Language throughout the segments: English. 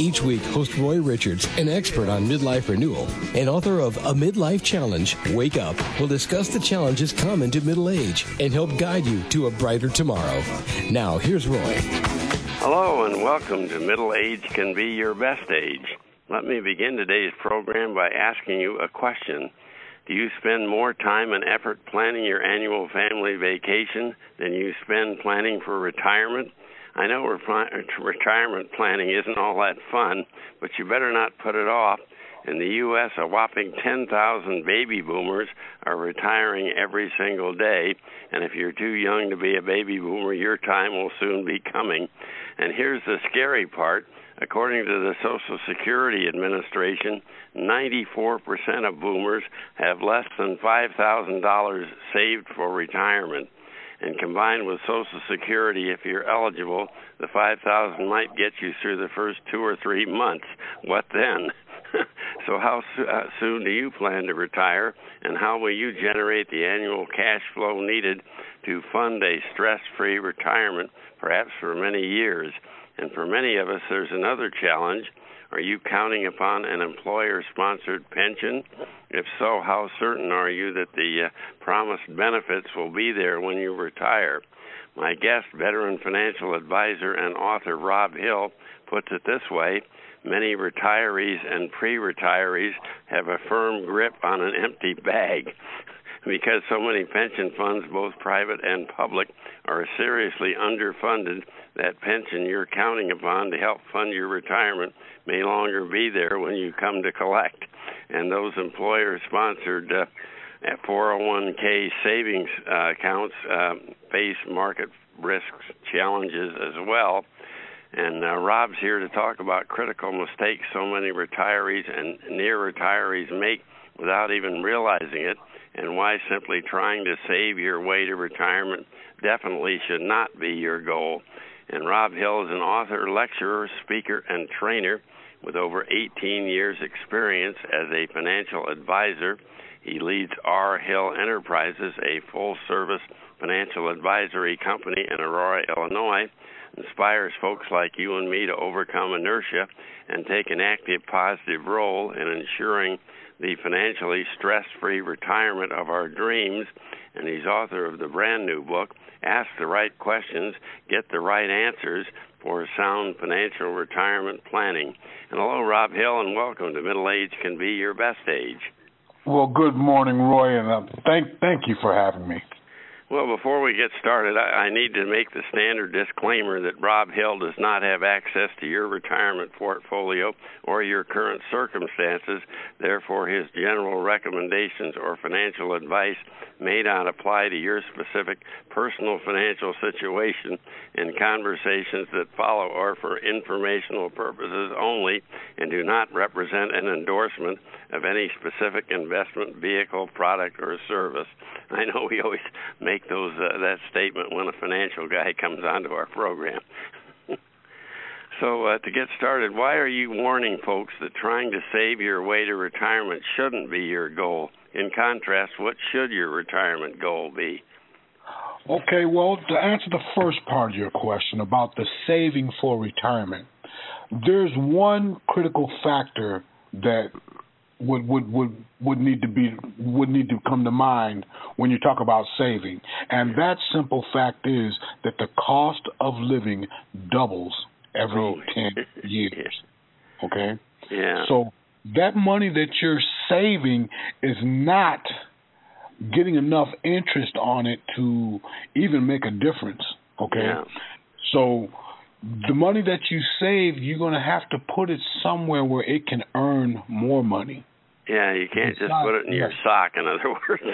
Each week, host Roy Richards, an expert on midlife renewal and author of A Midlife Challenge, Wake Up, will discuss the challenges common to middle age and help guide you to a brighter tomorrow. Now, here's Roy. Hello, and welcome to Middle Age Can Be Your Best Age. Let me begin today's program by asking you a question. Do you spend more time and effort planning your annual family vacation than you spend planning for retirement? I know uh, retirement planning isn't all that fun, but you better not put it off. In the U.S., a whopping 10,000 baby boomers are retiring every single day. And if you're too young to be a baby boomer, your time will soon be coming. And here's the scary part. According to the Social Security Administration, 94% of boomers have less than $5,000 saved for retirement and combined with Social Security, if you're eligible, the 5000 might get you through the first two or three months. What then? so, how so- uh, soon do you plan to retire, and how will you generate the annual cash flow needed to fund a stress free retirement, perhaps for many years? And for many of us, there's another challenge are you counting upon an employer sponsored pension? If so, how certain are you that the uh, promised benefits will be there when you retire? My guest, veteran financial advisor and author Rob Hill, puts it this way many retirees and pre retirees have a firm grip on an empty bag. because so many pension funds, both private and public, are seriously underfunded, that pension you're counting upon to help fund your retirement may longer be there when you come to collect. And those employer sponsored uh, 401k savings uh, accounts uh, face market risks challenges as well. And uh, Rob's here to talk about critical mistakes so many retirees and near retirees make without even realizing it, and why simply trying to save your way to retirement definitely should not be your goal. And Rob Hill is an author, lecturer, speaker, and trainer with over 18 years' experience as a financial advisor. He leads R. Hill Enterprises, a full service financial advisory company in Aurora, Illinois, inspires folks like you and me to overcome inertia and take an active, positive role in ensuring the financially stress free retirement of our dreams. And he's author of the brand new book, Ask the Right Questions, Get the Right Answers for sound financial retirement planning. And hello, Rob Hill, and welcome to Middle Age Can Be Your Best Age. Well, good morning, Roy, and uh, thank thank you for having me. Well, before we get started, I, I need to make the standard disclaimer that Rob Hill does not have access to your retirement portfolio or your current circumstances. Therefore, his general recommendations or financial advice may not apply to your specific personal financial situation, and conversations that follow are for informational purposes only and do not represent an endorsement of any specific investment vehicle, product, or service. I know we always make those uh, that statement when a financial guy comes onto our program. so uh, to get started, why are you warning folks that trying to save your way to retirement shouldn't be your goal? In contrast, what should your retirement goal be? Okay, well, to answer the first part of your question about the saving for retirement, there's one critical factor that would would would would need to be would need to come to mind when you talk about saving and that simple fact is that the cost of living doubles every oh. 10 years okay yeah so that money that you're saving is not getting enough interest on it to even make a difference okay yeah. so the money that you save, you're going to have to put it somewhere where it can earn more money. Yeah, you can't just put it in your sock. In other words,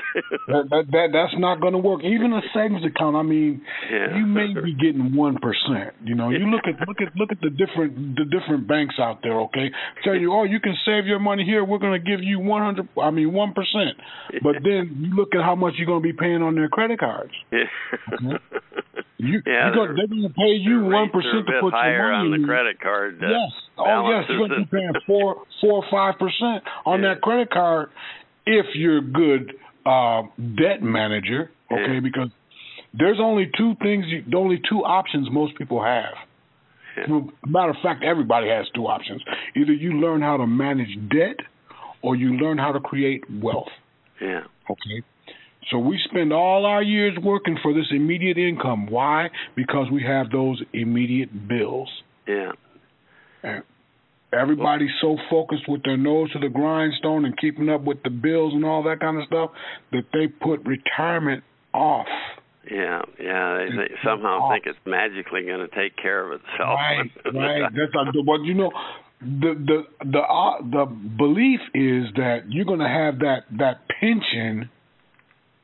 that, that, that that's not going to work. Even a savings account. I mean, yeah. you may be getting one percent. You know, you look at look at look at the different the different banks out there. Okay, tell you, oh, you can save your money here. We're going to give you one hundred. I mean, one percent. But then you look at how much you're going to be paying on their credit cards. Yeah. Okay? You, yeah, you go, they're going to pay you one percent to put your money on the in. credit card. Uh, yes. Oh yes, you're going to be paying four, four or five percent on Yeah. that credit card if you're a good uh, debt manager. Okay, Yeah. because there's only two things, you, only two options most people have. Yeah. Matter of fact, everybody has two options. Either you learn how to manage debt, or you learn how to create wealth. Yeah. Okay. So we spend all our years working for this immediate income. Why? Because we have those immediate bills. Yeah. And everybody's so focused with their nose to the grindstone and keeping up with the bills and all that kind of stuff that they put retirement off. Yeah, yeah. They, they somehow off. think it's magically going to take care of itself. Right, right. That's you know, the the the uh, the belief is that you're going to have that that pension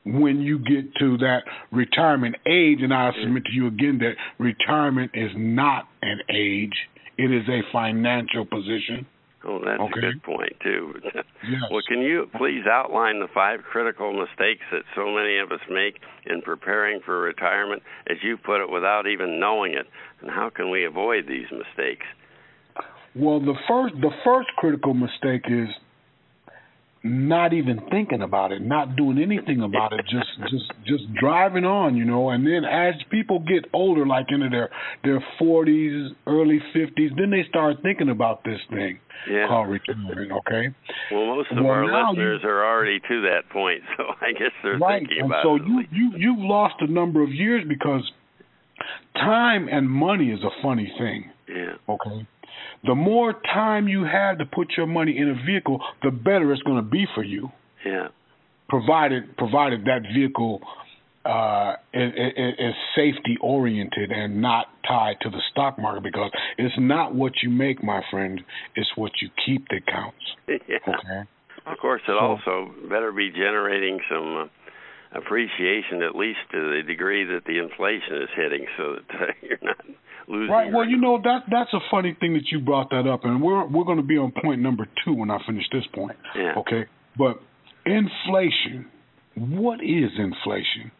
when you get to that retirement age. And I mm. submit to you again that retirement is not an age; it is a financial position. Oh, that's Okay. a good point too. Yes. Well, can you please outline the five critical mistakes that so many of us make in preparing for retirement, as you put it, without even knowing it, and how can we avoid these mistakes? Well, the first the first critical mistake is not even thinking about it, not doing anything about it, just just just driving on, you know. And then as people get older, like into their their forties, early fifties, then they start thinking about this thing Yeah. called retirement. Okay, Well, most of Well, our listeners are already to that point, so I guess they're right. thinking about so it. So you you you've lost a number of years because time and money is a funny thing. Yeah. Okay. The more time you have to put your money in a vehicle, the better it's going to be for you, Yeah. provided provided that vehicle uh, is, is, is safety oriented and not tied to the stock market. Because it's not what you make, my friend; it's what you keep that counts. yeah. Okay. Of course, it also better be generating some uh, appreciation, at least to the degree that the inflation is hitting, so that uh, you're not losing. Right. Well, you know that that's a funny thing that you brought that up, and we're we're going to be on point number two when I finish this point. Yeah. Okay. But inflation. What is inflation?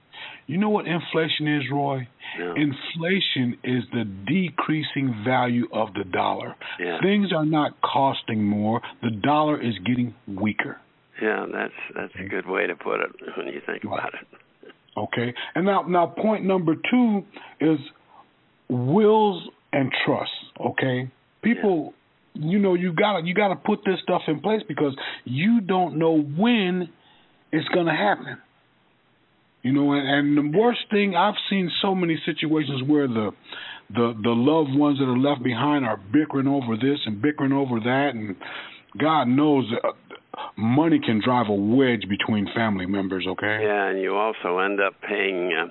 You know what inflation is, Roy? No. Inflation is the decreasing value of the dollar. Yeah. Things are not costing more. The dollar is getting weaker. Yeah, that's that's a good way to put it when you think about it. Okay. And now now point number two is wills and trusts. Okay. People you know you gotta you gotta put this stuff in place because you don't know when it's gonna happen. You know, and, and the worst thing I've seen so many situations where the the the loved ones that are left behind are bickering over this and bickering over that, and God knows uh, money can drive a wedge between family members. Okay. Yeah, and you also end up paying uh,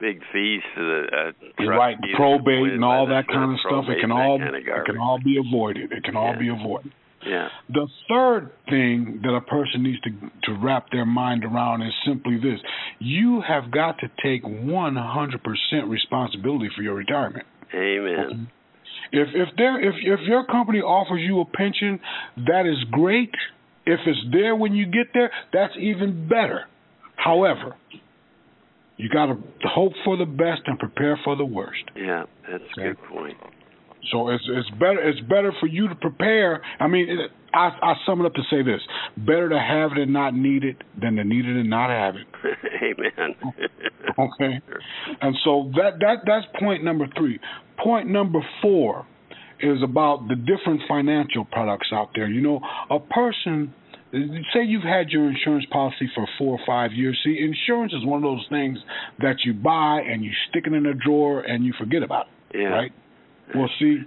big fees to the uh, right, probate and all that kind of stuff. It can all kind of it can all be avoided. It can all be avoided. Yeah. The third thing that a person needs to to wrap their mind around is simply this: you have got to take 100% responsibility for your retirement. Amen. If if there if if your company offers you a pension, that is great. If it's there when you get there, that's even better. However, you got to hope for the best and prepare for the worst. Yeah, that's a Okay. good point. So it's it's better it's better for you to prepare. I mean, it, I I sum it up to say this: better to have it and not need it than to need it and not have it. Amen. Okay, and so that that that's point number three. Point number four is about the different financial products out there. You know, a person. Say you've had your insurance policy for four or five years. See, insurance is one of those things that you buy and you stick it in a drawer and you forget about it. Yeah. Right? Well, see,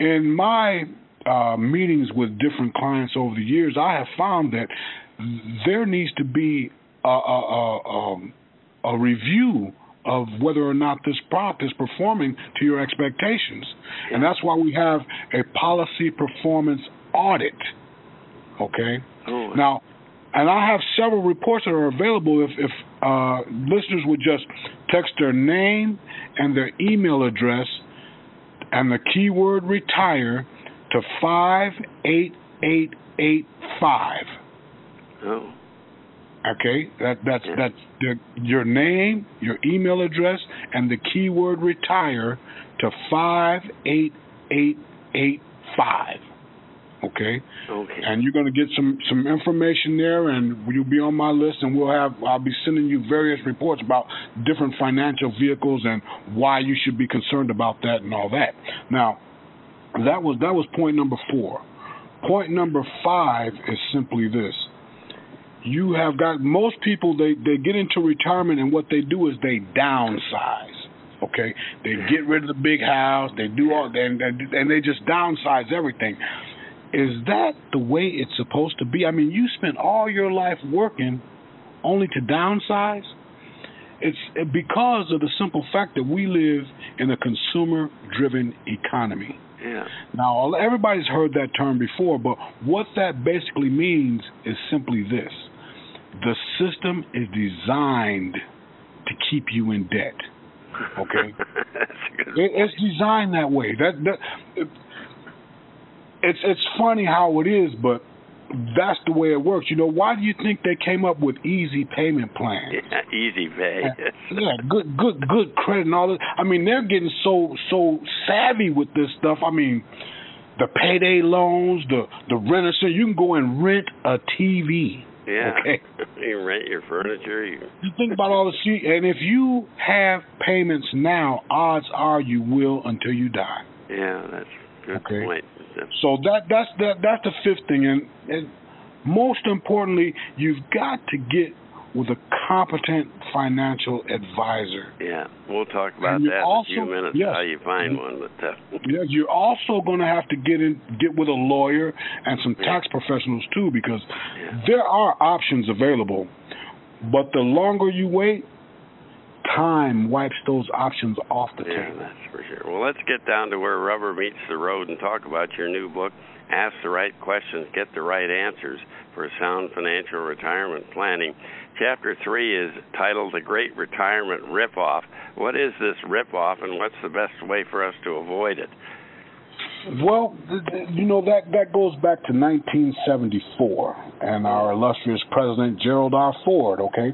in my uh, meetings with different clients over the years, I have found that there needs to be a, a, a, um, a review of whether or not this product is performing to your expectations. And that's why we have a policy performance audit. Okay? Now, and I have several reports that are available if, if uh, listeners would just text their name and their email address and the keyword retire to 58885. Oh. Okay, that that's Yeah. that's the, your name, your email address, and the keyword retire to five eight eight eight five. Okay, Okay. and you're going to get some some information there, and you'll be on my list, and we'll have I'll be sending you various reports about different financial vehicles and why you should be concerned about that and all that. Now, that was that was point number four. Point number five is simply this you have got most people they they get into retirement and what they do is they downsize okay? They get rid of the big house they do all and and they just downsize everything. Is that the way it's supposed to be? I mean you spent all your life working only to downsize? It's because of the simple fact that we live in a consumer driven economy. Yeah. now, everybody's heard that term before, but what that basically means is simply this the system is designed to keep you in debt. Okay? That's a good It, it's designed that way. That, that it, it's it's funny how it is, but that's the way it works. You know, why do you think they came up with easy payment plans? Yeah, easy pay. yeah, good, good, good credit and all that. I mean, they're getting so so savvy with this stuff. I mean, the payday loans, the the renter. So you can go and rent a TV. Yeah. Okay. you rent your furniture. You. You think about all the see, and if you have payments now, odds are you will until you die. Yeah, that's a good Okay. point. That's- So that that's that that's the fifth thing, and, and most importantly, you've got to get with a competent financial advisor. Yeah, we'll talk about that also- in a few minutes. yes. How you find one, but uh, Yeah, you're also going to have to get in, get with a lawyer and some tax professionals too, because Yeah. there are options available. But the longer you wait, time wipes those options off the yeah, table. that's for sure. Well, let's get down to where rubber meets the road and talk about your new book. Ask the right questions, get the right answers for sound financial retirement planning. Chapter three is titled "The Great Retirement Ripoff." What is this ripoff, and what's the best way for us to avoid it? Well, you know that that goes back to 1974 and our illustrious president Gerald R. Ford. Okay.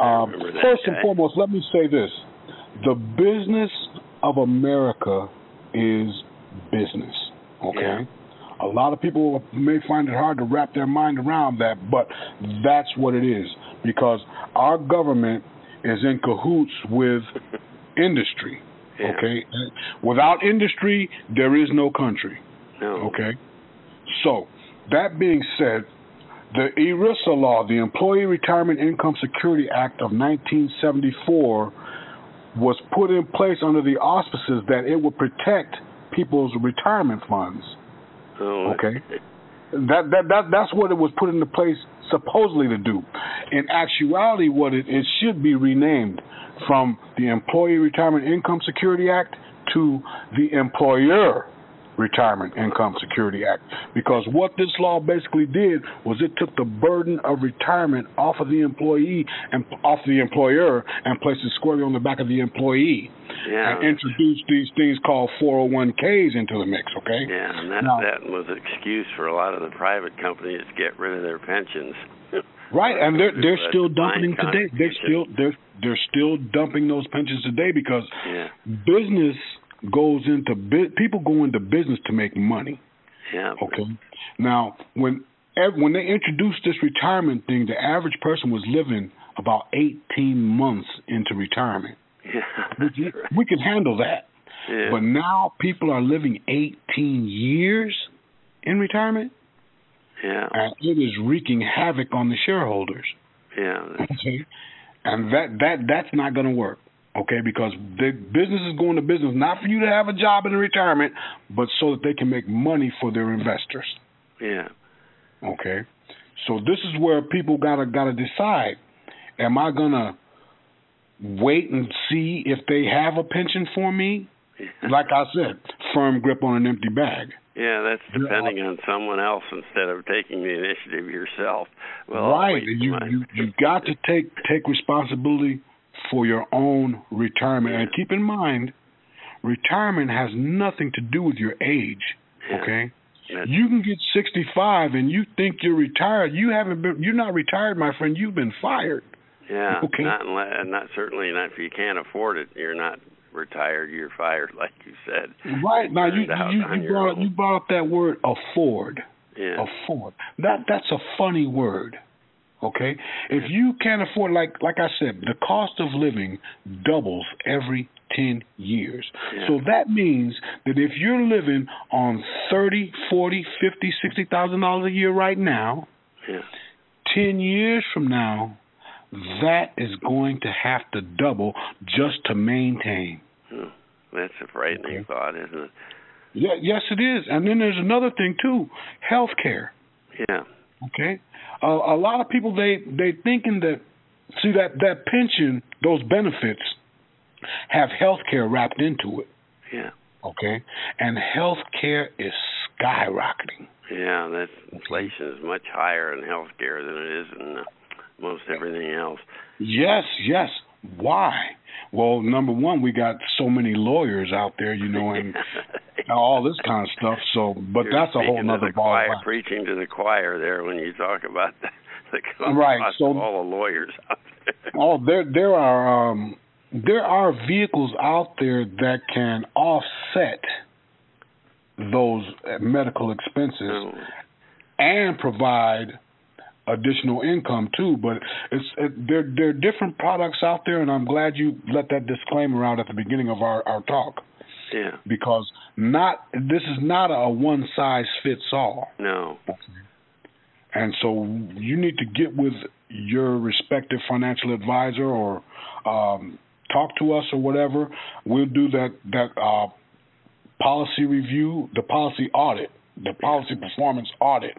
Um, first and foremost, let me say this: the business of America is business. Okay. A lot of people may find it hard to wrap their mind around that, but that's what it is because our government is in cahoots with industry. Yeah. Okay. Without industry, there is no country. No. Okay. So, that being said, the ERISA law, the Employee Retirement Income Security Act of 1974, was put in place under the auspices that it would protect people's retirement funds. Oh, Okay. That, that that that's what it was put into place supposedly to do. In actuality, what it, it should be renamed from the Employee Retirement Income Security Act to the Employer Retirement Income Security Act. Because what this law basically did was it took the burden of retirement off of the employee and off the employer and placed it squarely on the back of the employee Yeah. and introduced these things called 401ks into the mix. Okay. Yeah, and that Now- that was an excuse for a lot of the private companies to get rid of their pensions. Right, and they're they're still dumping today. They're still they're they're still dumping those pensions today because Yeah, business goes into bu- people go into business to make money. yeah. Okay, now when ev- when they introduced this retirement thing, the average person was living about 18 months into retirement. Yeah, We, right. we can handle that, Yeah. but now people are living 18 years in retirement, yeah, and it is wreaking havoc on the shareholders. yeah. Okay, and that that that's not going to work. Okay, because the business is going to business not for you to have a job in retirement, but so that they can make money for their investors. Yeah, Okay, so this is where people gotta gotta decide: Am I gonna wait and see if they have a pension for me? Like I said, firm grip on an empty bag. Yeah, that's depending yeah. on someone else instead of taking the initiative yourself. Well, right. You you you got to take take responsibility for your own retirement, and keep in mind, retirement has nothing to do with your age. Okay. You can get 65 and you think you're retired. You haven't been. You're not retired, my friend. You've been fired. Yeah. Okay. Not unless, not certainly not if you can't afford it. You're not retired. You're fired, like you said. Right now, you you, you brought you brought up that word afford. Yeah. Afford. That that's a funny word. Okay, if you can't afford, like like I said, the cost of living doubles every 10 years. Yeah. So that means that if you're living on 30, 40, 50, 60,000 dollars a year right now, yeah. 10 years from now, that is going to have to double just to maintain. Hmm. That's a frightening okay. thought, isn't it? Yeah, yes, it is. And then there's another thing too, health care. Yeah. Okay. Uh, a lot of people they they thinking that see that that pension, those benefits have health care wrapped into it. Yeah. Okay? And health care is skyrocketing. Yeah, that inflation is much higher in health care than it is in most everything else. Yes, yes. Why? Well, number one, we got so many lawyers out there, you know, and all this kind of stuff. So, but You're that's a whole other ball. Choir, preaching to the choir there when you talk about the, the right. So all the lawyers out there. Oh, there there are um there are vehicles out there that can offset those medical expenses oh. and provide additional income too. But it's it, there there are different products out there, and I'm glad you let that disclaimer out at the beginning of our our talk. Yeah. Because not this is not a one size fits all. No. And so you need to get with your respective financial advisor or um, talk to us or whatever. We'll do that that uh, policy review, the policy audit, the policy performance audit.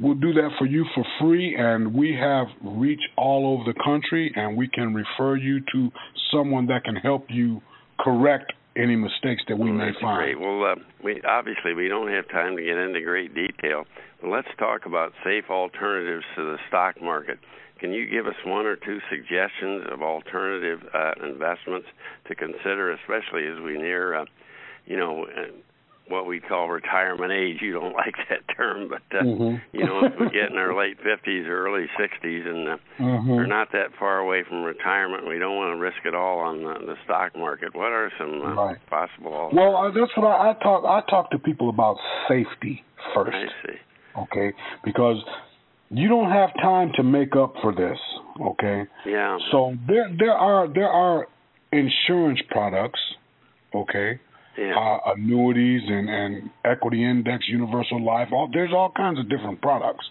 We'll do that for you for free, and we have reach all over the country, and we can refer you to someone that can help you correct any mistakes that we well, may that's find. Great. Well, uh, we obviously we don't have time to get into great detail, but let's talk about safe alternatives to the stock market. Can you give us one or two suggestions of alternative uh, investments to consider, especially as we near, uh, you know, uh, what we call retirement age? You don't like that term, but uh, mm-hmm. you know, if we get in our late fifties or early sixties, and uh, mm-hmm. we're not that far away from retirement, we don't want to risk it all on the, the stock market. What are some uh, right. possible? Well, uh, that's what I, I talk. I talk to people about safety first. I see. Okay, because you don't have time to make up for this, okay? Yeah. So there there are there are insurance products, okay? Yeah. Uh, annuities and and equity index, universal life. All there's all kinds of different products,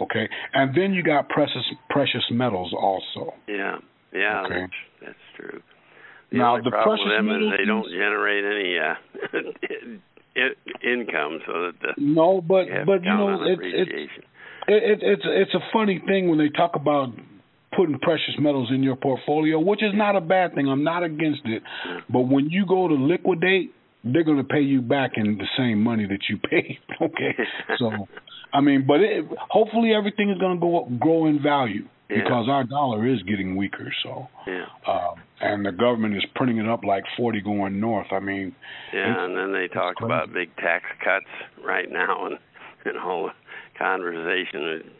okay? And then you got precious precious metals also. Yeah. Yeah. Okay. That's, that's true. The now the precious with them metals is they don't generate any uh, income, so that the, no, but you but you know it's it's it, it's it's a funny thing when they talk about putting precious metals in your portfolio, which is not a bad thing. I'm not against it, but when you go to liquidate, they're going to pay you back in the same money that you paid. okay, so I mean, but it, hopefully everything is going to go up, grow in value yeah. because our dollar is getting weaker. So, yeah. um, and the government is printing it up like 40 going north. I mean, yeah, and then they talk about big tax cuts right now and and all the conversation.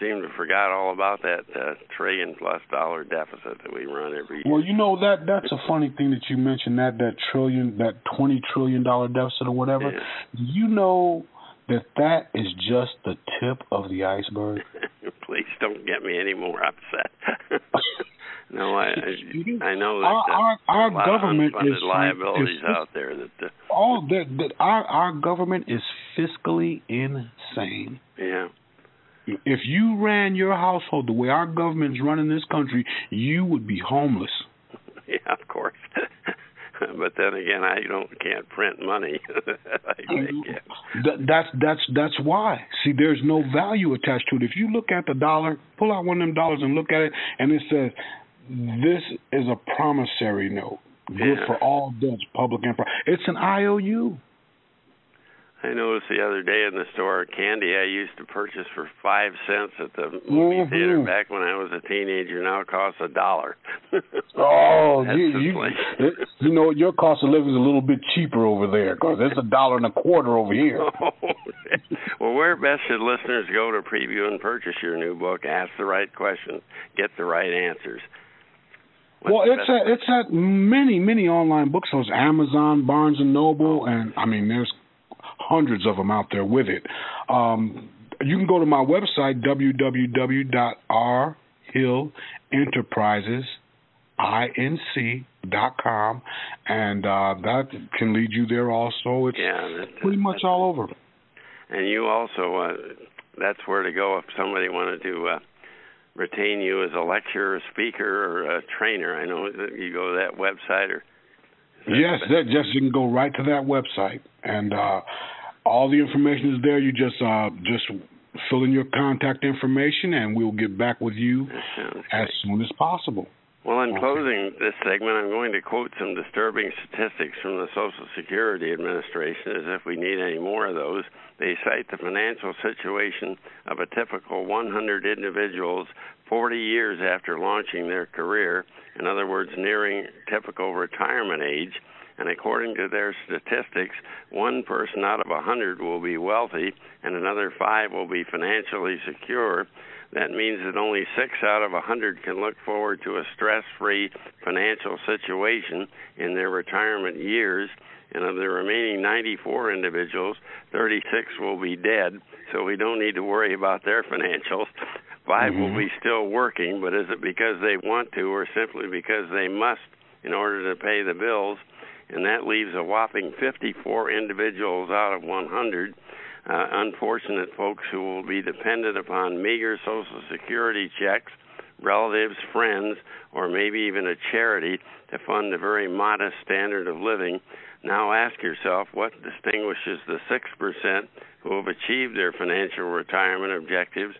It seemed to forgot all about that uh, trillion plus dollar deficit that we run every year. Well, you know that that's a funny thing that you mentioned that that trillion, that twenty trillion dollar deficit or whatever. Yeah. You know that that is just the tip of the iceberg? Please don't get me any more upset. no, I I, I know that our our, our a lot government of is liabilities is, out there that uh, all that that our our government is fiscally insane. yeah If you ran your household the way our government's running this country, you would be homeless. yeah of course but then again I don't can't print money yeah. Uh, that's that's that's why. See, there's no value attached to it. If you look at the dollar, pull out one of them dollars and look at it, and it says, "This is a promissory note, good Yeah. for all debts, public and private." It's an IOU. I noticed the other day in the store candy I used to purchase for five cents at the movie mm-hmm. theater back when I was a teenager now costs a dollar. oh, you, you, you know your cost of living is a little bit cheaper over there because it's a dollar and a quarter over here. well, where best should listeners go to preview and purchase your new book? Ask the right questions, get the right answers. What's well, it's at it's at many many online bookstores, Amazon, Barnes and Noble, and I mean there's hundreds of them out there with it. Um, you can go to my website www.rhillenterprisesinc.com, and uh, that can lead you there. Also, it's yeah, that, pretty much all over. And you also, uh, that's where to go if somebody wanted to. Uh, retain you as a lecturer, a speaker, or a trainer. I know that you go to that website or. Yes, that just you can go right to that website, and uh, all the information is there. You just uh, just fill in your contact information, and we'll get back with you as soon as possible. Well, in closing this segment, I'm going to quote some disturbing statistics from the Social Security Administration, as if we need any more of those. They cite the financial situation of a typical 100 individuals 40 years after launching their career, in other words, nearing typical retirement age and according to their statistics, one person out of a hundred will be wealthy and another five will be financially secure. That means that only six out of a hundred can look forward to a stress free financial situation in their retirement years. And of the remaining 94 individuals, 36 will be dead, so we don't need to worry about their financials. 5 mm-hmm. will be still working, but is it because they want to or simply because they must in order to pay the bills? and that leaves a whopping 54 individuals out of 100 uh, unfortunate folks who will be dependent upon meager Social Security checks, relatives, friends, or maybe even a charity to fund a very modest standard of living. Now ask yourself what distinguishes the 6% who have achieved their financial retirement objectives,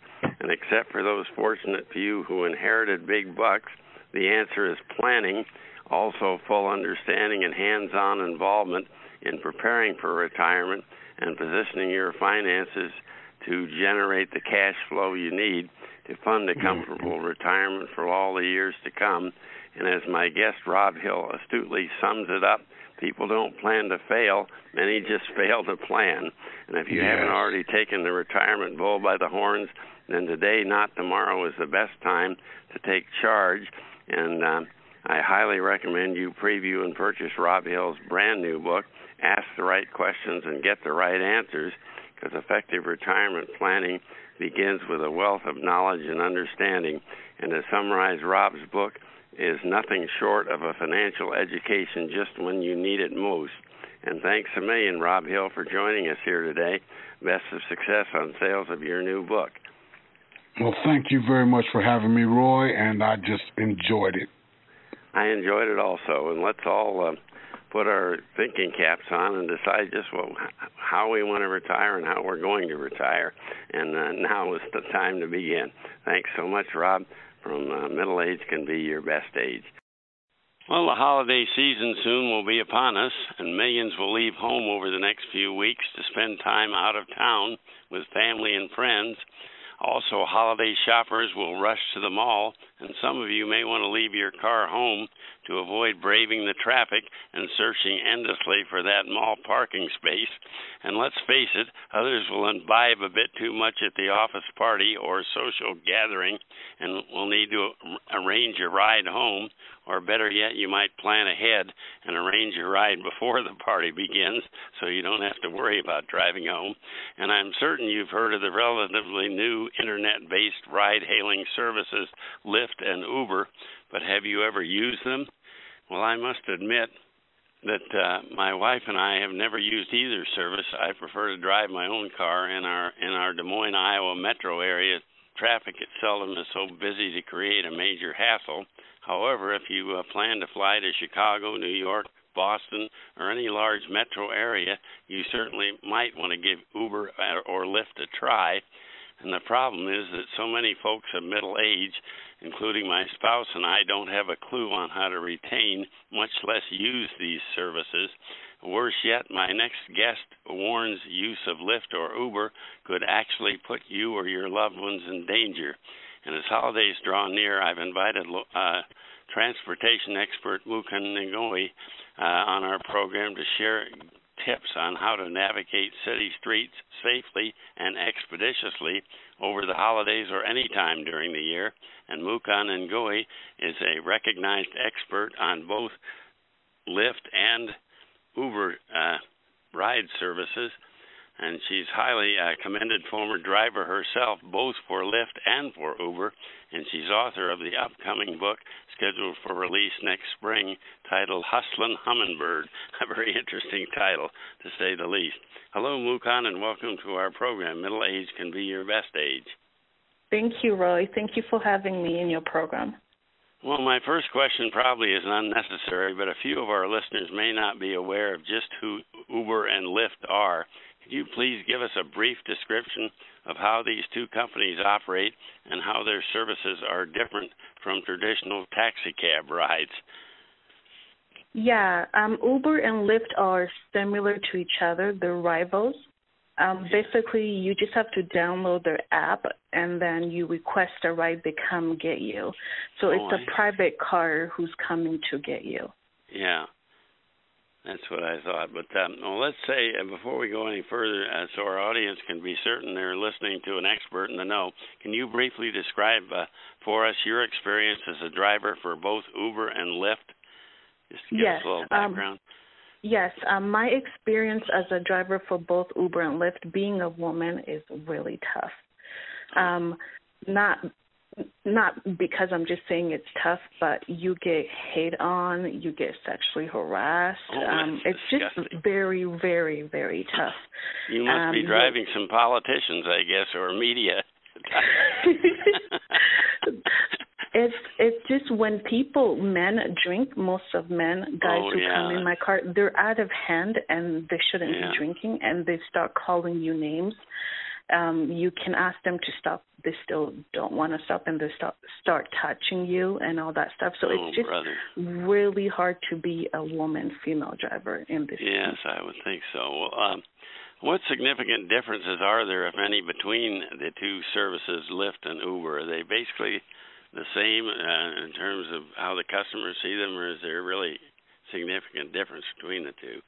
and except for those fortunate few who inherited big bucks, the answer is planning also full understanding and hands-on involvement in preparing for retirement and positioning your finances to generate the cash flow you need to fund a mm-hmm. comfortable retirement for all the years to come. And as my guest Rob Hill astutely sums it up, people don't plan to fail, many just fail to plan. And if you yes. haven't already taken the retirement bull by the horns, then today, not tomorrow, is the best time to take charge. And um, I highly recommend you preview and purchase Rob Hill's brand new book, Ask the Right Questions and Get the Right Answers, because effective retirement planning begins with a wealth of knowledge and understanding. And to summarize, Rob's book is nothing short of a financial education just when you need it most. And thanks a million, Rob Hill, for joining us here today. Best of success on sales of your new book. Well, thank you very much for having me, Roy, and I just enjoyed it. I enjoyed it also, and let's all uh, put our thinking caps on and decide just what how we want to retire and how we're going to retire. And uh, now is the time to begin. Thanks so much, Rob. From uh, middle age can be your best age. Well, the holiday season soon will be upon us, and millions will leave home over the next few weeks to spend time out of town with family and friends. Also, holiday shoppers will rush to the mall, and some of you may want to leave your car home to avoid braving the traffic and searching endlessly for that mall parking space. And let's face it, others will imbibe a bit too much at the office party or social gathering and will need to arrange a ride home or better yet, you might plan ahead and arrange your ride before the party begins so you don't have to worry about driving home. And I'm certain you've heard of the relatively new internet based ride hailing services Lyft and Uber, but have you ever used them? Well, I must admit that uh, my wife and I have never used either service. I prefer to drive my own car in our in our Des Moines, Iowa metro area. Traffic it seldom is so busy to create a major hassle. However, if you uh, plan to fly to Chicago, New York, Boston, or any large metro area, you certainly might want to give Uber or Lyft a try. And the problem is that so many folks of middle age, including my spouse and I, don't have a clue on how to retain, much less use these services. Worse yet, my next guest warns use of Lyft or Uber could actually put you or your loved ones in danger. And as holidays draw near, I've invited uh, transportation expert Mukund Ngowi uh, on our program to share tips on how to navigate city streets safely and expeditiously over the holidays or any time during the year. And Mukund Ngowi is a recognized expert on both Lyft and Uber uh, ride services and she's highly uh, commended former driver herself, both for Lyft and for Uber, and she's author of the upcoming book scheduled for release next spring titled Hustlin' Hummingbird, a very interesting title to say the least. Hello, Mukund, and welcome to our program. Middle age can be your best age. Thank you, Roy. Thank you for having me in your program. Well, my first question probably is unnecessary, but a few of our listeners may not be aware of just who Uber and Lyft are. Could you please give us a brief description of how these two companies operate and how their services are different from traditional taxi cab rides? Yeah, um, Uber and Lyft are similar to each other. They're rivals. Um, basically, you just have to download their app and then you request a ride, they come get you. So oh, it's a private car who's coming to get you. Yeah. That's what I thought. But um, well, let's say uh, before we go any further, uh, so our audience can be certain they're listening to an expert in the know, can you briefly describe uh, for us your experience as a driver for both Uber and Lyft? Just give yes, us a little um, background. Um, yes, um, my experience as a driver for both Uber and Lyft, being a woman, is really tough. Um, not not because I'm just saying it's tough, but you get hate on, you get sexually harassed. Oh, um, it's disgusting. just very, very, very tough. You must um, be driving some politicians, I guess, or media. it's it's just when people men drink most of men guys oh, who yeah. come in my car they're out of hand and they shouldn't yeah. be drinking and they start calling you names um you can ask them to stop. They still don't want to stop and they start start touching you and all that stuff. So oh, it's just brother. really hard to be a woman female driver in this yes city. i would think so. Well um what significant differences are there if any between the two services lyft and uber? Are they basically the same uh, in terms of how the customers see them or is there really significant difference between the two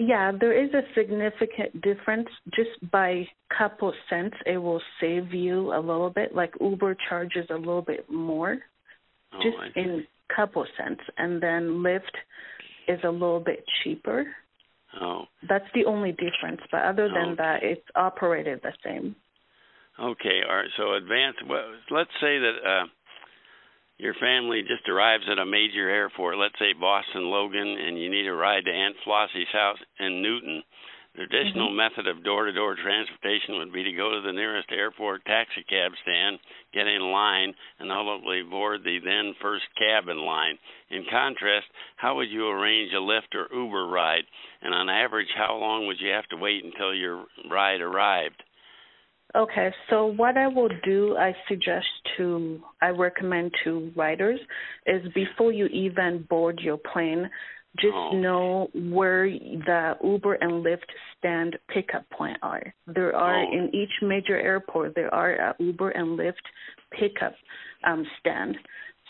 yeah, there is a significant difference. Just by couple cents, it will save you a little bit. Like Uber charges a little bit more, oh, just in couple cents, and then Lyft is a little bit cheaper. Oh, that's the only difference. But other than okay. that, it's operated the same. Okay, all right. So advanced. Well, let's say that. Uh, Your family just arrives at a major airport, let's say Boston Logan, and you need a ride to Aunt Flossie's house in Newton, the traditional mm-hmm. method of door to door transportation would be to go to the nearest airport taxi cab stand, get in line, and ultimately board the then first cab in line. In contrast, how would you arrange a Lyft or Uber ride? And on average, how long would you have to wait until your ride arrived? Okay, so what I will do, I suggest to, I recommend to riders is before you even board your plane, just oh. know where the Uber and Lyft stand pickup point are. There are oh. in each major airport there are a Uber and Lyft pickup um, stand.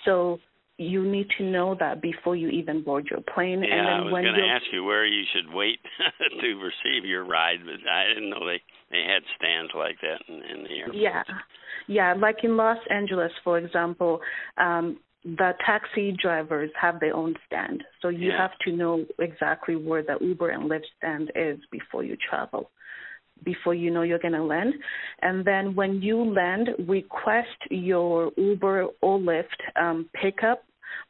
So you need to know that before you even board your plane. Yeah, and then I was going to ask you where you should wait to receive your ride, but I didn't know they they had stands like that in, in the airport. Yeah, yeah, like in Los Angeles, for example. Um, the taxi drivers have their own stand, so you Yeah. have to know exactly where the Uber and Lyft stand is before you travel before you know you're going to land. And then when you land, request your Uber or Lyft um, pickup.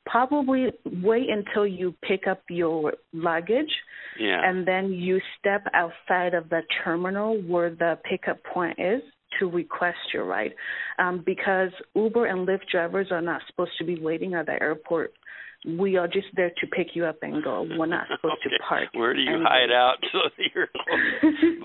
Probably wait until you pick up your luggage, Yeah. and then you step outside of the terminal where the pickup point is to request your ride. Um, because Uber and Lyft drivers are not supposed to be waiting at the airport. We are just there to pick you up and go. We're not supposed okay. to park. Where do you hide out so that you're?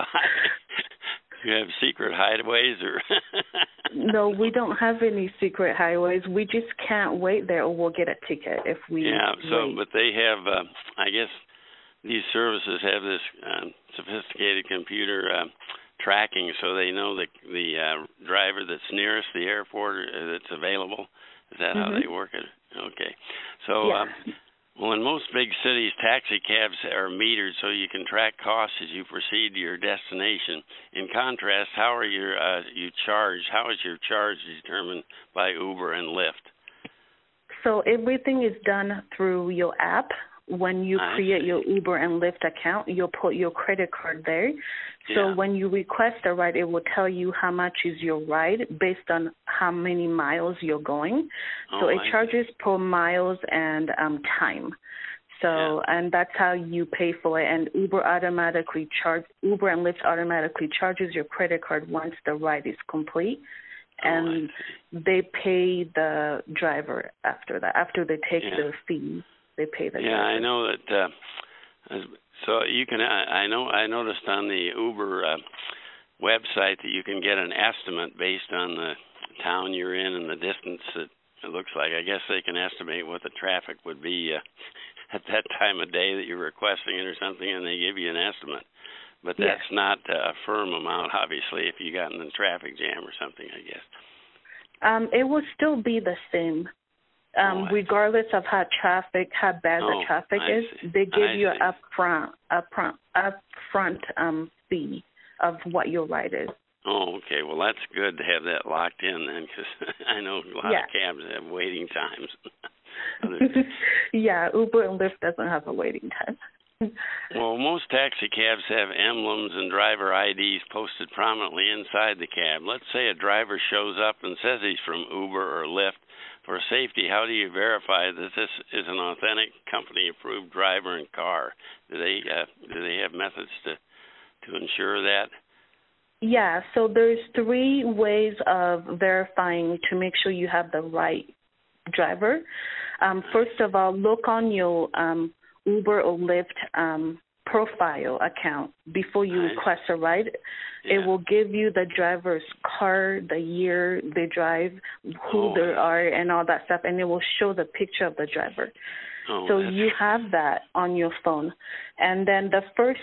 you have secret hideaways or No, we don't have any secret highways. We just can't wait there, or we'll get a ticket if we. Yeah, so wait. but they have uh I guess these services have this um, sophisticated computer uh, tracking, so they know the the uh, driver that's nearest the airport uh, that's available. Is that mm-hmm. how they work it? Okay. So, yeah. um, well, in most big cities, taxi cabs are metered so you can track costs as you proceed to your destination. In contrast, how are your uh, you charged? How is your charge determined by Uber and Lyft? So everything is done through your app. When you I create see. your Uber and Lyft account, you'll put your credit card there. So Yeah. when you request a ride, it will tell you how much is your ride based on how many miles you're going. so Oh, it I see. charges per miles and um, time. So and that's how you pay for it. And Uber automatically charge Uber and Lyft automatically charges your credit card once the ride is complete, Oh, and they pay the driver after that. After they take Yeah. the fee, they pay the yeah, driver. I know that. Uh, so you can. I I know. I noticed on the Uber uh, website that you can get an estimate based on the town you're in and the distance that it looks like. I guess they can estimate what the traffic would be uh, at that time of day that you're requesting it or something, and they give you an estimate. But Yes. that's not a firm amount, obviously, if you got in a traffic jam or something. I guess. Um, it will still be the same. Um, Oh, regardless of how traffic, how bad Oh, the traffic I is, see. they give I you see. an upfront, upfront, upfront um, fee of what your ride is. Oh, okay. Well, that's good to have that locked in then, because I know a lot Yeah. of cabs have waiting times. Yeah, Uber and Lyft doesn't have a waiting time. well, most taxi cabs have emblems and driver IDs posted prominently inside the cab. Let's say a driver shows up and says he's from Uber or Lyft. For safety, how do you verify that this is an authentic company-approved driver and car? Do they uh, do they have methods to to ensure that? Yeah, so there's three ways of verifying to make sure you have the right driver. Um, first of all, look on your um, Uber or Lyft um, profile account before you request a ride. Yeah. It will give you the driver's car, the year they drive, who Oh, they are, and all that stuff, and it will show the picture of the driver. Oh, So you have that on your phone. And then the first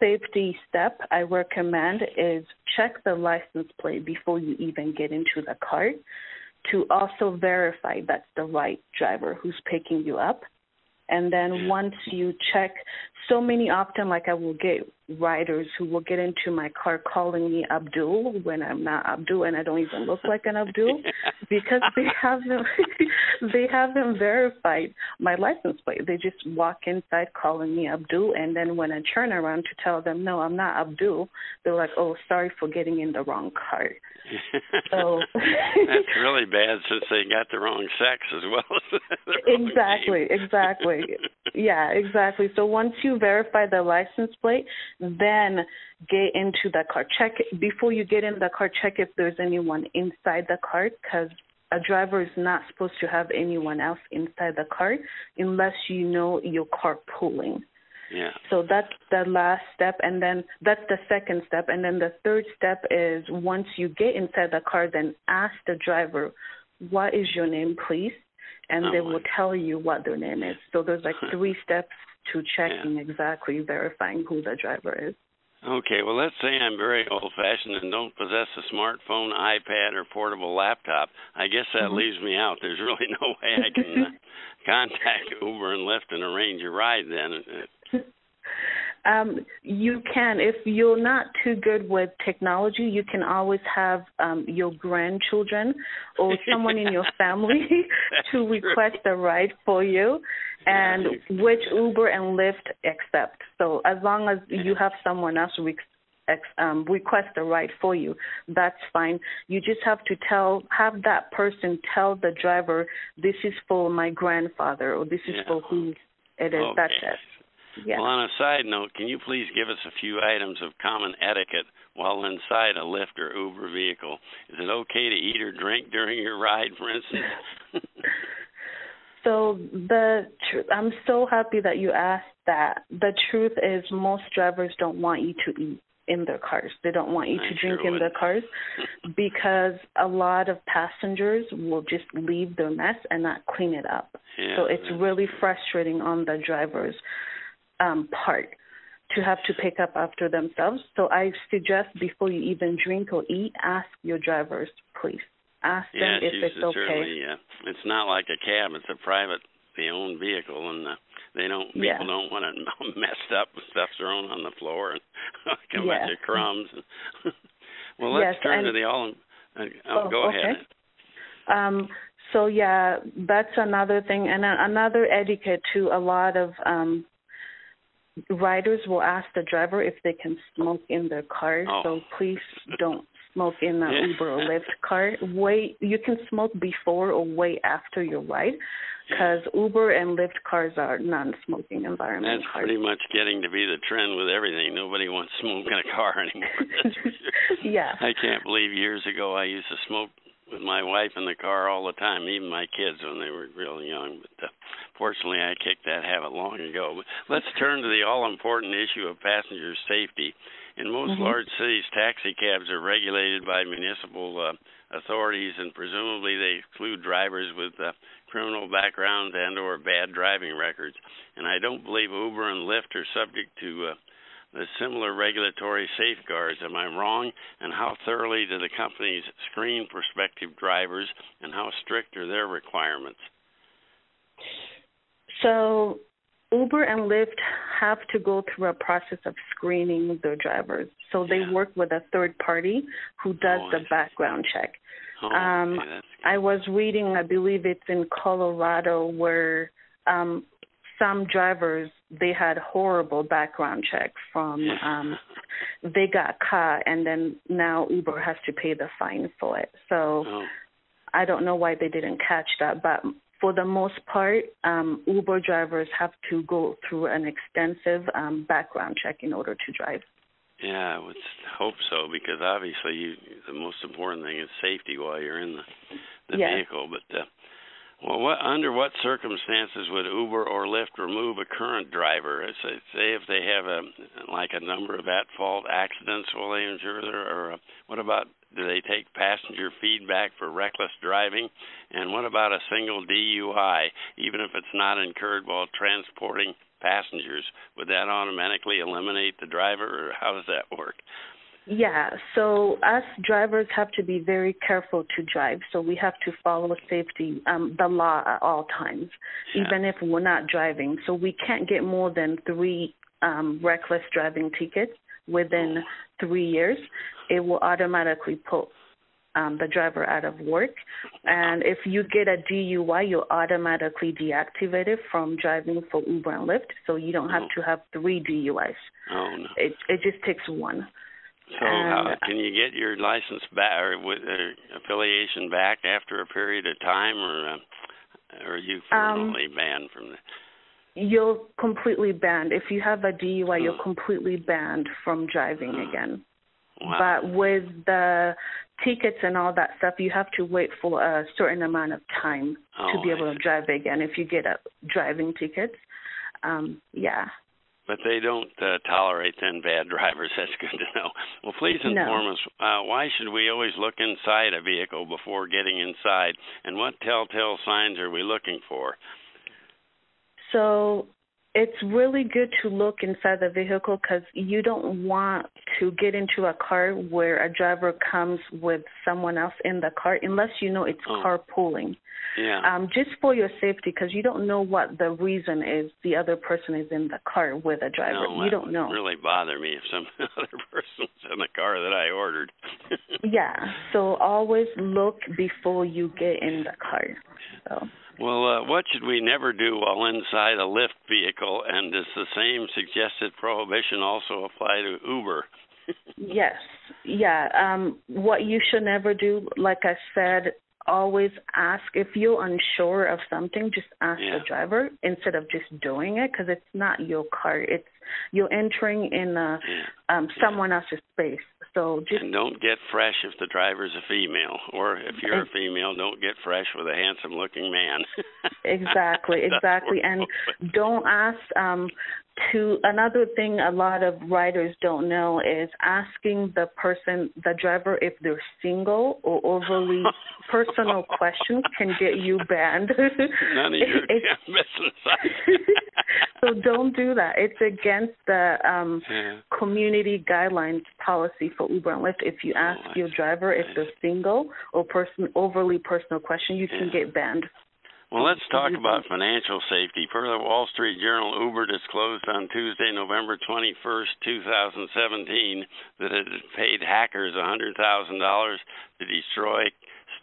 safety step I recommend is check the license plate before you even get into the car to also verify that's the right driver who's picking you up. And then once you check, so many often, like I will get riders who will get into my car calling me Abdul when I'm not Abdul and I don't even look like an Abdul because they haven't they haven't verified my license plate. They just walk inside calling me Abdul, and then when I turn around to tell them no, I'm not Abdul, they're like, "Oh, sorry for getting in the wrong car." So that's really bad since they got the wrong sex as well as exactly, exactly. Yeah, exactly. So once you verify the license plate, then get into the car. Check before you get in the car. Check if there's anyone inside the car because a driver is not supposed to have anyone else inside the car unless you know your car pulling. yeah. So that's the last step, and then that's the second step, and then the third step is once you get inside the car, then ask the driver, "What is your name, please?" And Oh, they will tell you what their name is. So there's like three steps to checking Yeah. exactly verifying who the driver is. Okay, well, let's say I'm very old fashioned and don't possess a smartphone, iPad, or portable laptop. I guess that Mhm. leaves me out. There's really no way I can uh, contact Uber and Lyft and arrange a ride then. Um, you can, if you're not too good with technology, you can always have um, your grandchildren or someone in your family to true. request a ride for you, and which Uber and Lyft accept. So as long as you have someone else re- ex- um, request a ride for you, that's fine. You just have to tell, have that person tell the driver, this is for my grandfather or this is Yeah. for who it is. That's it. Yeah. Well, on a side note, can you please give us a few items of common etiquette while inside a Lyft or Uber vehicle? Is it okay to eat or drink during your ride, for instance? So the tr- I'm so happy that you asked that. The truth is, most drivers don't want you to eat in their cars. They don't want you I to sure drink in would. their cars because a lot of passengers will just leave their mess and not clean it up. yeah, so it's really frustrating on the drivers. um, part to have to pick up after themselves. So I suggest before you even drink or eat, ask your drivers, please. Ask them if it's okay. Certainly, yeah. It's not like a cab; it's a private, privately owned vehicle, and uh, they don't people yeah. don't want it messed up and stuff thrown on the floor and come yes. bunch of crumbs. well, let's yes, turn and, to the all. Uh, oh, go okay. ahead. Um, so yeah, that's another thing, and another etiquette to a lot of um, riders will ask the driver if they can smoke in their car. Oh. So please don't smoke in an Yeah. Uber or Lyft car. Wait, you can smoke before or way after your ride, because Uber and Lyft cars are non-smoking environment That's cars. pretty much getting to be the trend with everything. Nobody wants smoke in a car anymore. That's for sure. yeah. I can't believe years ago I used to smoke with my wife in the car all the time, even my kids when they were real young. But uh, fortunately, I kicked that habit long ago. But let's turn to the all-important issue of passenger safety. In most Mhm. large cities, taxi cabs are regulated by municipal uh, authorities, and presumably they exclude drivers with uh, criminal backgrounds and/or bad driving records. And I don't believe Uber and Lyft are subject to uh, the similar regulatory safeguards. Am I wrong? And how thoroughly do the companies screen prospective drivers, and how strict are their requirements? So Uber and Lyft have to go through a process of screening their drivers. So they Yeah. work with a third party who does Oh, the background check. Oh, Um, okay, I was reading, I believe it's in Colorado, where um, some drivers they had horrible background checks from um, they got caught, and then now Uber has to pay the fine for it. So oh, I don't know why they didn't catch that, but for the most part, um, Uber drivers have to go through an extensive um, background check in order to drive. yeah, I would hope so because obviously you, the most important thing is safety while you're in the the vehicle. But uh, well, what under what circumstances would Uber or Lyft remove a current driver? Say, say if they have a like a number of at-fault accidents, will they insure their? Or uh, what about do they take passenger feedback for reckless driving? And what about a single DUI, even if it's not incurred while transporting passengers? Would that automatically eliminate the driver, or how does that work? Yeah, so us drivers have to be very careful to drive. So we have to follow safety, um, the law at all times, Yeah. even if we're not driving. So we can't get more than three um, reckless driving tickets within three years. It will automatically put um, the driver out of work. And if you get a DUI, you're automatically deactivated from driving for Uber and Lyft. So you don't have Oh. to have three DUIs. Oh no. It it just takes one. So, And- can you get your license back or with uh, affiliation back after a period of time, or uh, or are you Um, permanently banned from the? You're completely banned. If you have a DUI, you're Oh. completely banned from driving Oh. again. Wow. But with the tickets and all that stuff, you have to wait for a certain amount of time to Oh, be able to drive again. If you get a driving tickets, um, yeah. But they don't uh, tolerate then bad drivers. That's good to know. Well, please No. inform us. Uh, why should we always look inside a vehicle before getting inside, and what telltale signs are we looking for? So it's really good to look inside the vehicle because you don't want to get into a car where a driver comes with someone else in the car unless you know it's Oh. carpooling. Yeah. Um, just for your safety because you don't know what the reason is the other person is in the car with a driver. no, you don't know. really bother me if some other person's in the car that I ordered. Yeah. So always look before you get in the car. So Well, uh, what should we never do while inside a Lyft vehicle? And does the same suggested prohibition also apply to Uber? Yes. Yeah. Um, what you should never do, like I said, always ask if you're unsure of something. Just ask Yeah. the driver instead of just doing it because it's not your car. It's you're entering in a, Yeah. um, someone else's space. So just And don't get fresh if the driver's a female, or if you're a female, don't get fresh with a handsome-looking man. Exactly, exactly. And don't ask um to another thing a lot of riders don't know is asking the person the driver if they're single or overly personal questions can get you banned. None of your business. so don't do that. It's against the um Yeah. community guidelines policy for Uber and Lyft. If you Oh, ask your driver if they're single or person overly personal question, you can get banned. Well, let's talk about financial safety. Per the Wall Street Journal, Uber disclosed on Tuesday, November 21st, 2017, that it had paid hackers $100,000 to destroy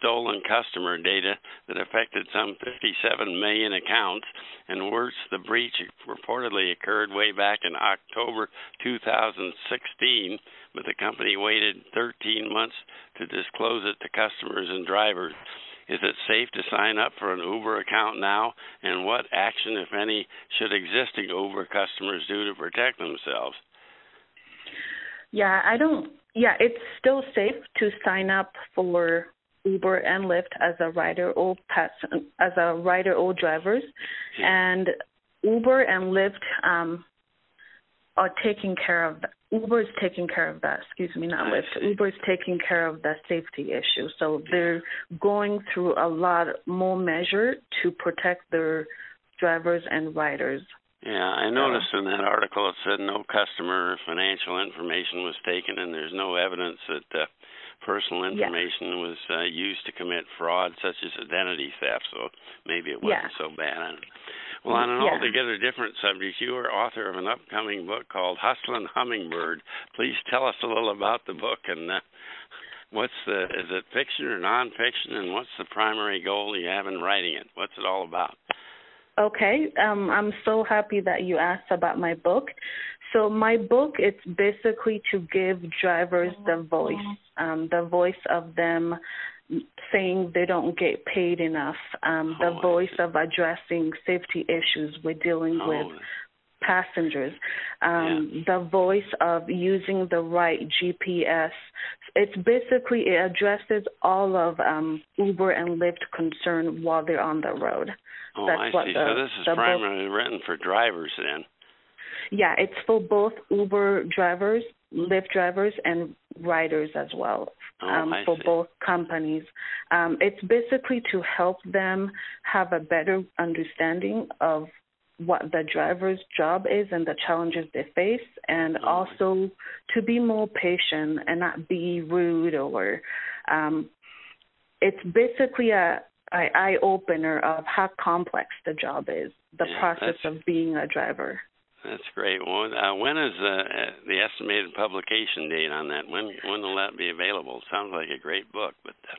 stolen customer data that affected some 57 million accounts. And worse, the breach reportedly occurred way back in October 2016, but the company waited 13 months to disclose it to customers and drivers. Is it safe to sign up for an Uber account now? And what action, if any, should existing Uber customers do to protect themselves? Yeah, I don't. Yeah, it's still safe to sign up for Uber and Lyft as a rider or pass as a rider or drivers, and Uber and Lyft um, are taking care of that. Uber is taking care of that. Excuse me, not Lyft. Uber is taking care of that safety issue. So they're going through a lot more measure to protect their drivers and riders. Yeah, I noticed in that article it said no customer financial information was taken, and there's no evidence that uh, personal information was uh, used to commit fraud, such as identity theft. So maybe it wasn't so bad. Well, on an altogether different subject, you are author of an upcoming book called Hustlin' Hummingbird. Please tell us a little about the book and uh, what's the is it fiction or nonfiction, and what's the primary goal you have in writing it? What's it all about? Okay, um, I'm so happy that you asked about my book. So my book, it's basically to give drivers the voice, um, the voice of them saying they don't get paid enough, um, the Oh, voice of addressing safety issues we're dealing with Oh, passengers, um, the voice of using the right GPS. It's basically it addresses all of um, Uber and Lyft concern while they're on the road. oh That's I what see. the- so this is the book- primarily written for drivers then. Yeah, it's for both Uber drivers, Lyft drivers, and riders as well. Oh, um, for see. both companies. Um, it's basically to help them have a better understanding of what the driver's job is and the challenges they face, and Oh. also to be more patient and not be rude or. Um, it's basically a, a eye opener of how complex the job is, the Yeah, process of being a driver. That's great. Well, uh, when is uh, uh, the estimated publication date on that? When when will that be available? Sounds like a great book, but uh,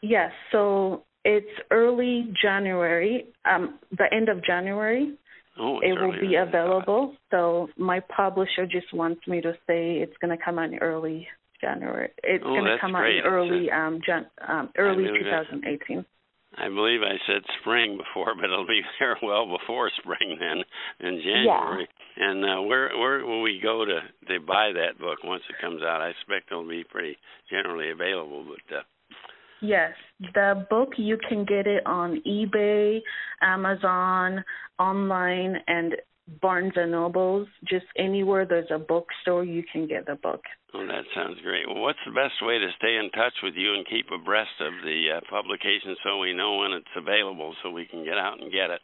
Yes, so it's early January, um, the end of January. oh, it will be than I thought. available. So my publisher just wants me to say it's going to come out in early January. It's Oh, going to come out great. in early um, Jan- um early knew that. 2018. I believe I said spring before, but it'll be there well before spring then in January. And uh, where where will we go to to buy that book once it comes out? I expect it'll be pretty generally available, but uh, Yes, the book you can get it on eBay, Amazon, online, and Barnes and Nobles. Just anywhere there's a bookstore, you can get the book. oh, that sounds great. Well, what's the best way to stay in touch with you and keep abreast of the uh, publication so we know when it's available so we can get out and get it?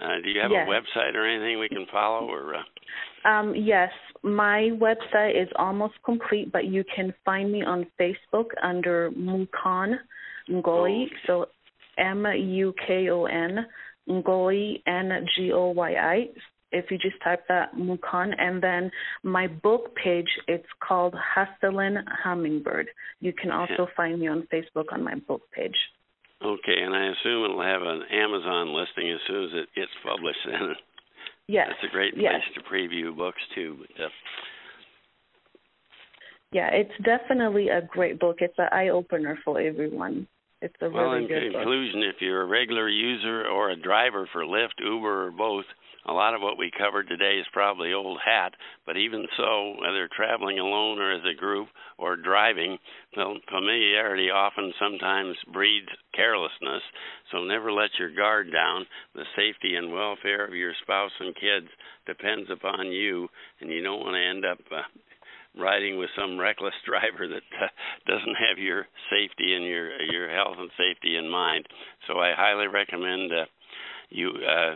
Uh, do you have Yes. a website or anything we can follow or? Uh, Um, yes, my website is almost complete, but you can find me on Facebook under Mukon Ngoyi. Okay. So M U K O N Ngoyi N G O Y I. If you just type that Mukon, and then my book page, it's called Hustlin' Hummingbird. You can also find me on Facebook on my book page. Okay, and I assume it'll have an Amazon listing as soon as it gets published. Then Yes, that's a great place yes. to preview books too. But uh, Yeah, it's definitely a great book. It's an eye opener for everyone. It's a well, really in good book. conclusion, if you're a regular user or a driver for Lyft, Uber, or both, a lot of what we covered today is probably old hat. But even so, whether traveling alone or as a group or driving, familiarity often sometimes breeds carelessness. So never let your guard down. The safety and welfare of your spouse and kids depends upon you, and you don't want to end up. Uh, riding with some reckless driver that uh, doesn't have your safety and your your health and safety in mind. So I highly recommend uh, you uh,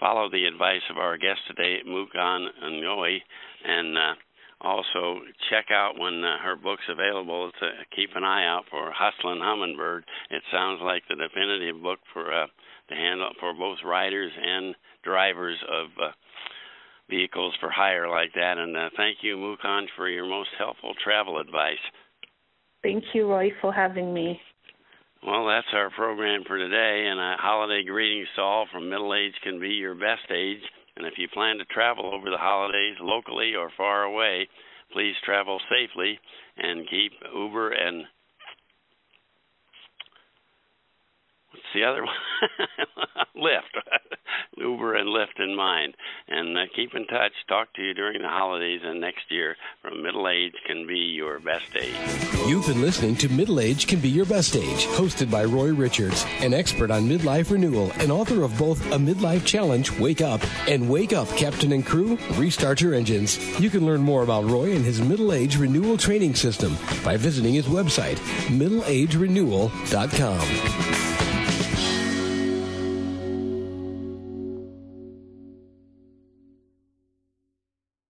follow the advice of our guest today, Mukon Ngoyi, and uh, also check out when uh, her book's available to keep an eye out for Hustlin' Hummingbird. It sounds like the definitive book for uh, to handle for both riders and drivers of uh, vehicles for hire like that. And uh, thank you, Mukon, for your most helpful travel advice. Thank you, Roy, for having me. Well, that's our program for today, and a holiday greetings to all from middle age can be your best age. And if you plan to travel over the holidays locally or far away, please travel safely and keep Uber and what's the other one? Lyft, Uber and Lyft in mind. And uh, keep in touch. Talk to you during the holidays and next year. From middle age can be your best age. You've been listening to Middle Age Can Be Your Best Age, hosted by Roy Richards, an expert on midlife renewal and author of both A Midlife Challenge, Wake Up, and Wake Up, Captain and Crew, Restart Your Engines. You can learn more about Roy and his middle age renewal training system by visiting his website, middleagerenewal.com.